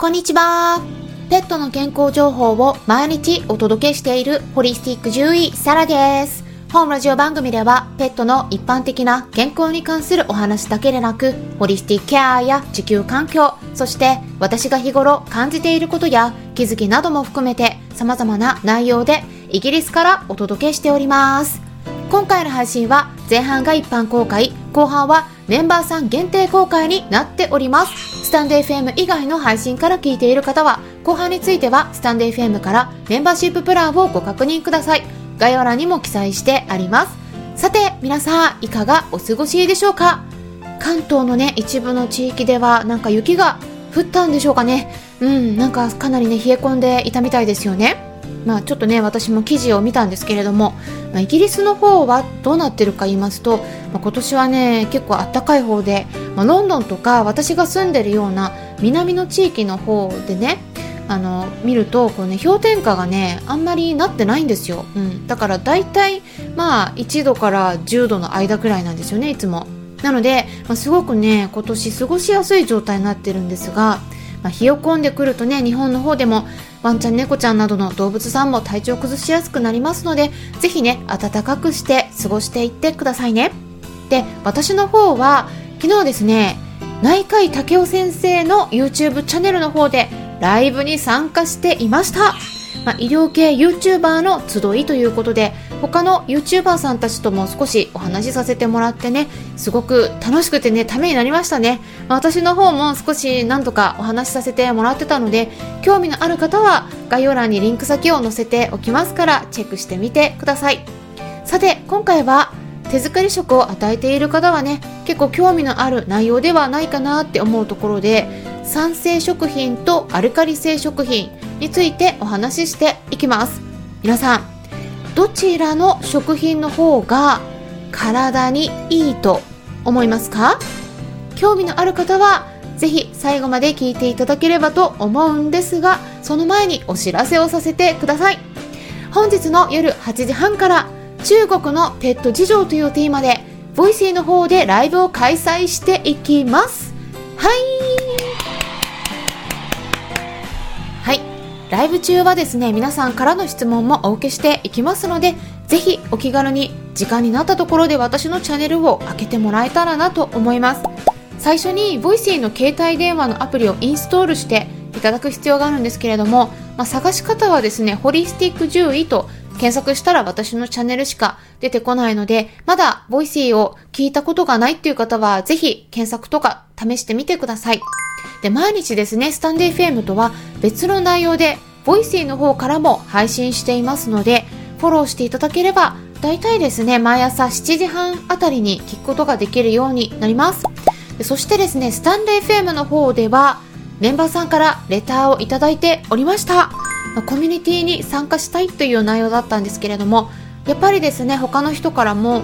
こんにちは。ペットの健康情報を毎日お届けしているホリスティック獣医サラです。本ラジオ番組ではペットの一般的な健康に関するお話だけでなく、ホリスティックケアや地球環境、そして私が日頃感じていることや気づきなども含めて様々な内容でイギリスからお届けしております。今回の配信は前半が一般公開、後半はメンバーさん限定公開になっております。スタンド FM 以外の配信から聞いている方は、後半についてはスタンド FM からメンバーシッププランをご確認ください。概要欄にも記載してあります。さて、皆さん、いかがお過ごしでしょうか？関東のね、一部の地域ではなんか雪が降ったんでしょうかね。うん、なんかかなりね、冷え込んでいたみたいですよね。まあ、ちょっとね私も記事を見たんですけれども、まあ、イギリスの方はどうなってるか言いますと、まあ、今年はね結構あったかい方で、まあ、ロンドンとか私が住んでるような南の地域の方でねあの見るとこう、ね、氷点下がねあんまりなってないんですよ、うん、だから大体まあ1度から10度の間くらいなんですよねいつも。なので、まあ、すごくね今年過ごしやすい状態になってるんですが、まあ、冷え込んでくるとね日本の方でもワンちゃん猫ちゃんなどの動物さんも体調崩しやすくなりますのでぜひね暖かくして過ごしていってくださいね。で私の方は昨日ですね内科医武雄先生の YouTube チャンネルの方でライブに参加していました。まあ、医療系 YouTuber の集いということで他の YouTuber さんたちとも少しお話しさせてもらってねすごく楽しくてねためになりましたね、私の方も少し何とかお話しさせてもらってたので興味のある方は概要欄にリンク先を載せておきますからチェックしてみてください。さて今回は手作り食を与えている方はね結構興味のある内容ではないかなって思うところで酸性食品とアルカリ性食品についてお話ししていきます。皆さんどちらの食品の方が体にいいと思いますか？興味のある方はぜひ最後まで聞いていただければと思うんですがその前にお知らせをさせてください。本日の夜8時半から中国のペット事情というテーマで Voicy の方でライブを開催していきます。はい。ライブ中はですね、皆さんからの質問もお受けしていきますので、ぜひお気軽に時間になったところで私のチャンネルを開けてもらえたらなと思います。最初に voicy の携帯電話のアプリをインストールしていただく必要があるんですけれども、まあ、探し方はですね、ホリスティック獣医と検索したら私のチャンネルしか出てこないので、まだ voicy を聞いたことがないっていう方は、ぜひ検索とか試してみてください。で、毎日ですね、 stand.fm とは別の内容で、 Voicy の方からも配信していますので、フォローしていただければ、大体ですね、毎朝7時半あたりに聞くことができるようになります。そしてですね、スタンレー FM の方では、メンバーさんからレターをいただいておりました。コミュニティに参加したいという内容だったんですけれども、やっぱりですね、他の人からも、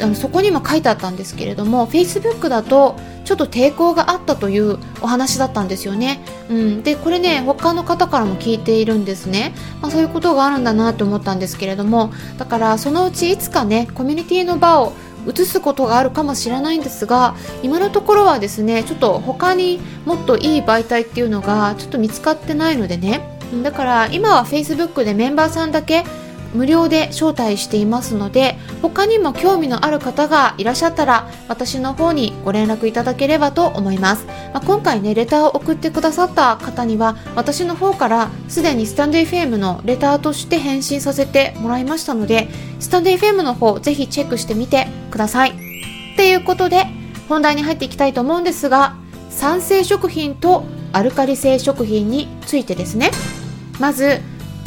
あのそこにも書いてあったんですけれども Facebook だとちょっと抵抗があったというお話だったんですよね、うん、でこれね他の方からも聞いているんですね、まあ、そういうことがあるんだなと思ったんですけれども。だからそのうちいつかねコミュニティの場を移すことがあるかもしれないんですが今のところはですねちょっと他にもっといい媒体っていうのがちょっと見つかってないのでね。だから今は Facebook でメンバーさんだけ無料で招待していますので他にも興味のある方がいらっしゃったら私の方にご連絡いただければと思います、まあ、今回ねレターを送ってくださった方には私の方からすでにスタンド FM のレターとして返信させてもらいましたのでスタンド FM の方ぜひチェックしてみてください。っていうことで本題に入っていきたいと思うんですが酸性食品とアルカリ性食品についてですね。まず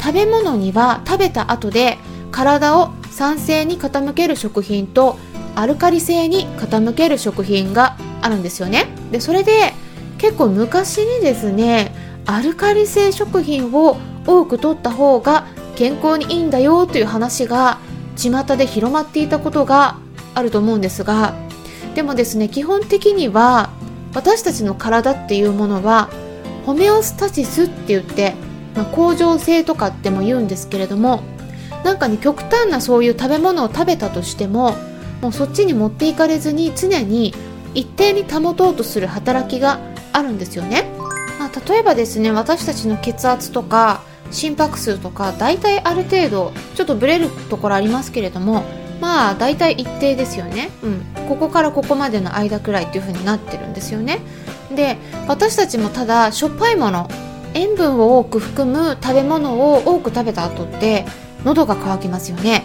食べ物には食べた後で体を酸性に傾ける食品とアルカリ性に傾ける食品があるんですよね。でそれで結構昔にですねアルカリ性食品を多く取った方が健康にいいんだよという話が巷で広まっていたことがあると思うんですがでもですね基本的には私たちの体っていうものはホメオスタシスって言ってまあ、恒常性とかっても言うんですけれどもなんかね極端なそういう食べ物を食べたとしてももうそっちに持っていかれずに常に一定に保とうとする働きがあるんですよね。まあ、例えばですね私たちの血圧とか心拍数とか大体ある程度ちょっとブレるところありますけれどもまあ大体一定ですよね、うん、ここからここまでの間くらいっていう風になってるんですよね。で私たちもただしょっぱいもの塩分を多く含む食べ物を多く食べた後って喉が渇きますよね。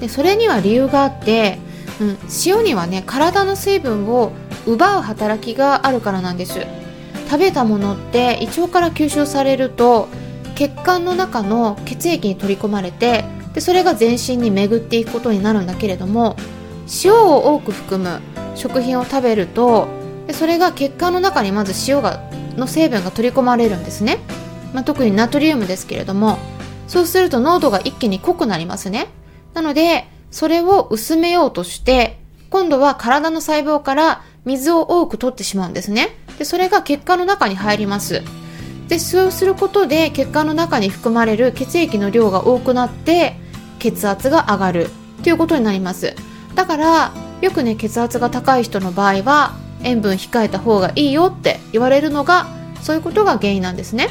でそれには理由があって、うん、塩にはね体の水分を奪う働きがあるからなんです。食べたものって胃腸から吸収されると血管の中の血液に取り込まれてでそれが全身に巡っていくことになるんだけれども塩を多く含む食品を食べるとでそれが血管の中にまず塩がの成分が取り込まれるんですね、まあ、特にナトリウムですけれどもそうすると濃度が一気に濃くなりますね。なのでそれを薄めようとして今度は体の細胞から水を多く取ってしまうんですね。でそれが血管の中に入ります。でそうすることで血管の中に含まれる血液の量が多くなって血圧が上がるということになります。だからよくね血圧が高い人の場合は塩分控えた方がいいよって言われるのがそういうことが原因なんですね。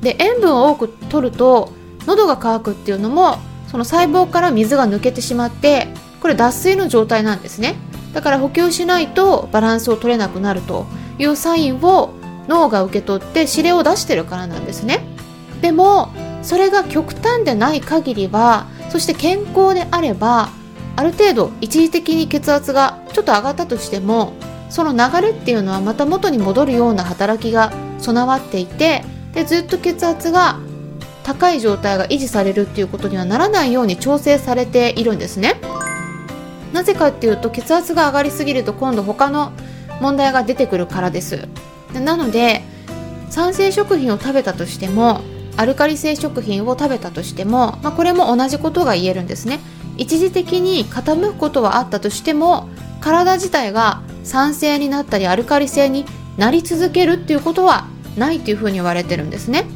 で塩分を多く取ると喉が渇くっていうのもその細胞から水が抜けてしまってこれ脱水の状態なんですね。だから補給しないとバランスを取れなくなるというサインを脳が受け取って指令を出してるからなんですね。でもそれが極端でない限りはそして健康であればある程度一時的に血圧がちょっと上がったとしてもその流れっていうのはまた元に戻るような働きが備わっていてでずっと血圧が高い状態が維持されるっていうことにはならないように調整されているんですね。なぜかっていうと血圧が上がりすぎると今度他の問題が出てくるからです。なので酸性食品を食べたとしてもアルカリ性食品を食べたとしても、まあ、これも同じことが言えるんですね。一時的に傾くことはあったとしても体自体が酸性になったりアルカリ性になり続けるっていうことはないというふうに言われてるんですね。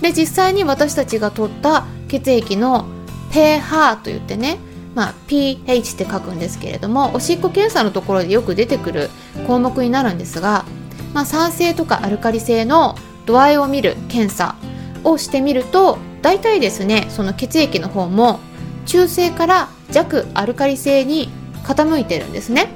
で実際に私たちが取った血液の pH といってねまあ、pH って書くんですけれどもおしっこ検査のところでよく出てくる項目になるんですが、まあ、酸性とかアルカリ性の度合いを見る検査をしてみると大体ですねその血液の方も中性から弱アルカリ性に傾いてるんですね。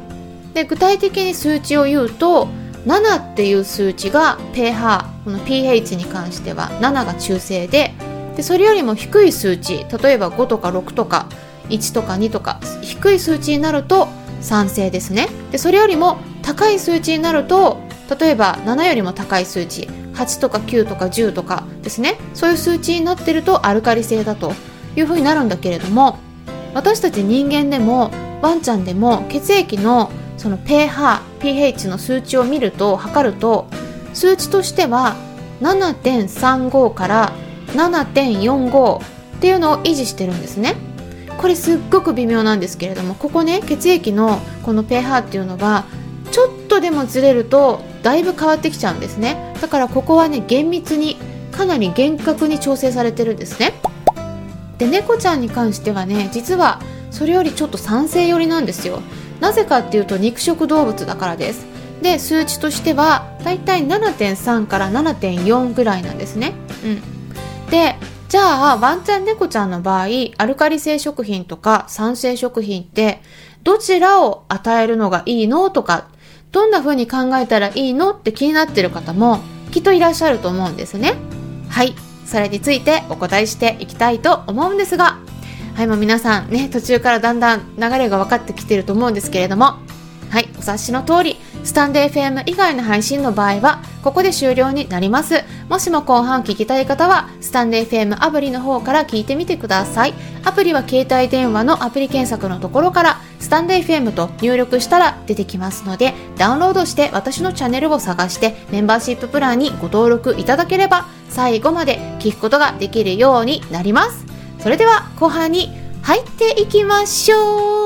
で具体的に数値を言うと7っていう数値が pH この pH に関しては7が中性ででそれよりも低い数値例えば5とか6とか1とか2とか低い数値になると酸性ですね。でそれよりも高い数値になると例えば7よりも高い数値8とか9とか10とかですね。そういう数値になってるとアルカリ性だというふうになるんだけれども私たち人間でもワンちゃんでも血液のその pH、pH の数値を見ると測ると数値としては7.35から7.45っていうのを維持してるんですね。これすっごく微妙なんですけれどもここね血液のこの pH っていうのがちょっとでもずれるとだいぶ変わってきちゃうんですね。だからここはね厳密にかなり厳格に調整されてるんですね。で猫ちゃんに関してはね実はそれよりちょっと酸性寄りなんですよ。なぜかっていうと肉食動物だからです。で数値としてはだいたい7.3から7.4ぐらいなんですね。うん。でじゃあワンちゃん猫ちゃんの場合アルカリ性食品とか酸性食品ってどちらを与えるのがいいのとかどんな風に考えたらいいのって気になってる方もきっといらっしゃると思うんですね。はい。それについてお答えしていきたいと思うんですがはいもう皆さんね途中からだんだん流れが分かってきてると思うんですけれども。はいお察しの通りスタンド FM 以外の配信の場合はここで終了になります。もしも後半聞きたい方はスタンド FM アプリの方から聞いてみてください。アプリは携帯電話のアプリ検索のところからスタンド FM と入力したら出てきますのでダウンロードして私のチャンネルを探してメンバーシッププランにご登録いただければ最後まで聞くことができるようになります。それでは後半に入っていきましょう。